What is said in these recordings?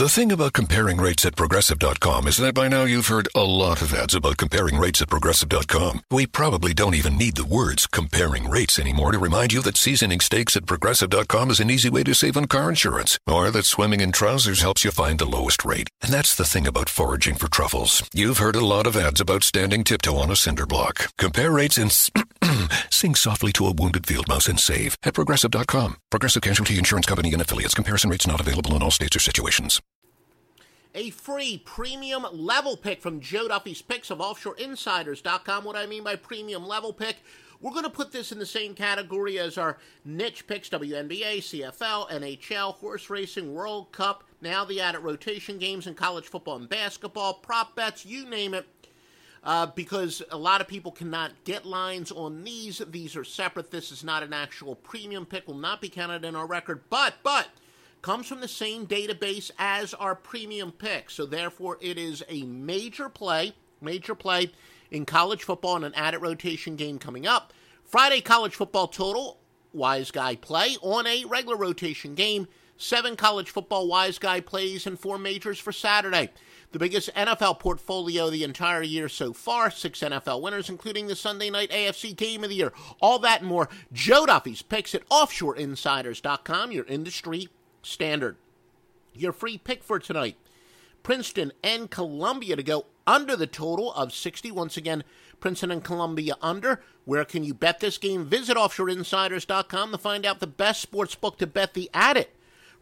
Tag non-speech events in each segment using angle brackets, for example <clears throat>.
The thing about comparing rates at progressive.com is that by now you've heard a lot of ads about comparing rates at progressive.com. We probably don't even need the words comparing rates anymore to remind you that seasoning steaks at progressive.com is an easy way to save on car insurance, or that swimming in trousers helps you find the lowest rate. And that's the thing about foraging for truffles. You've heard a lot of ads about standing tiptoe on a cinder block. Compare rates and <clears throat> sing softly to a wounded field mouse and save at progressive.com. Progressive Casualty Insurance Company and affiliates. Comparison rates not available in all states or situations. A free premium level pick from Joe Duffy's picks of offshoreinsiders.com. What I mean by premium level pick, we're going to put this in the same category as our niche picks WNBA, CFL, NHL, horse racing, World Cup, now the added rotation games in college football and basketball, prop bets, you name it. Uh, because a lot of people cannot get lines on these. These are separate. This is not an actual premium pick, will not be counted in our record. But, but, comes from the same database as our premium pick. So therefore, it is a major play, major play in college football and an added rotation game coming up. Friday college football total, wise guy play on a regular rotation game. Seven college football wise guy plays and four majors for Saturday. The biggest NFL portfolio the entire year so far. Six NFL winners, including the Sunday night AFC game of the year. All that and more. Joe Duffy's picks at offshoreinsiders.com, your industry standard. Your free pick for tonight Princeton and Columbia to go under the total of 60. Once again, Princeton and Columbia under. Where can you bet this game? Visit offshoreinsiders.com to find out the best sports book to bet the added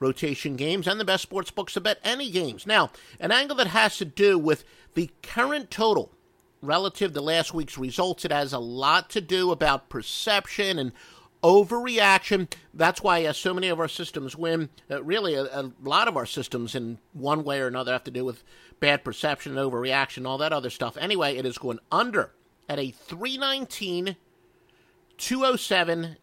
rotation games and the best sports books to bet any games. Now, an angle that has to do with the current total relative to last week's results. It has a lot to do about perception and overreaction. That's why uh, so many of our systems win. Uh, really, a, a, lot of our systems, in one way or another, have to do with bad perception and overreaction, all that other stuff. Anyway, it is going under at a 319, 207,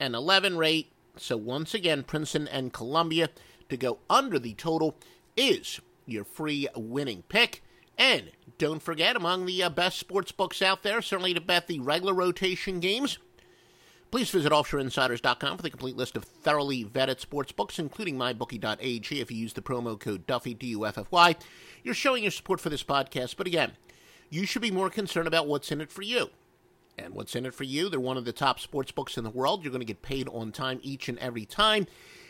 and 11 rate. So once again, Princeton and Columbia to go under the total is your free winning pick. And don't forget, among the uh, best sports books out there, certainly to bet the regular rotation games Please visit offshoreinsiders.com for the complete list of thoroughly vetted sports books, including mybookie.ag. If you use the promo code Duffy, D-U-F-F-Y, you're showing your support for this podcast. But again, you should be more concerned about what's in it for you. And what's in it for you? They're one of the top sports books in the world. You're going to get paid on time each and every time.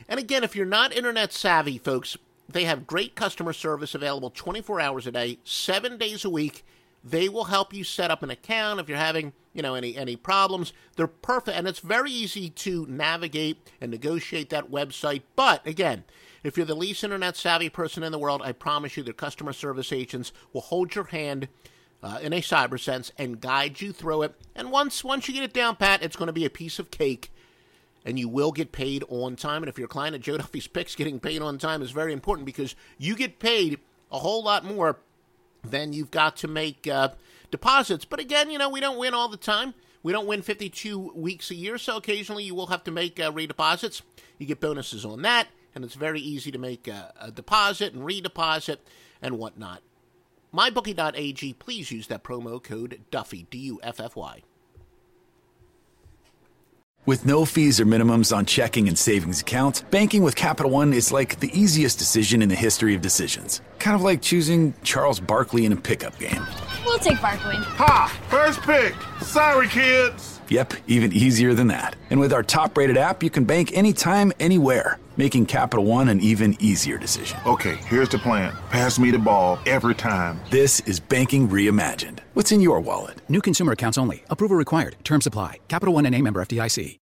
And again, if you're not internet savvy, folks, they have great customer service available 24 hours a day, seven days a week. They will help you set up an account if you're having, you know, any any problems. They're perfect and it's very easy to navigate and negotiate that website. But again, if you're the least internet savvy person in the world, I promise you their customer service agents will hold your hand uh, in a cyber sense and guide you through it. And once once you get it down pat, it's going to be a piece of cake and you will get paid on time. And if you're a client at Joe Duffy's Picks, getting paid on time is very important because you get paid a whole lot more than you've got to make uh, deposits. But again, you know, we don't win all the time. We don't win 52 weeks a year, so occasionally you will have to make uh, redeposits. You get bonuses on that, and it's very easy to make a, a deposit and redeposit and whatnot. MyBookie.ag, please use that promo code Duffy, D U F F Y. With no fees or minimums on checking and savings accounts, banking with Capital One is like the easiest decision in the history of decisions. Kind of like choosing Charles Barkley in a pickup game. We'll take Barkley. Ha! First pick! Sorry, kids! Yep, even easier than that. And with our top rated app, you can bank anytime, anywhere, making Capital One an even easier decision. Okay, here's the plan pass me the ball every time. This is banking reimagined. What's in your wallet? New consumer accounts only. Approval required. Terms apply. Capital One N.A. member FDIC.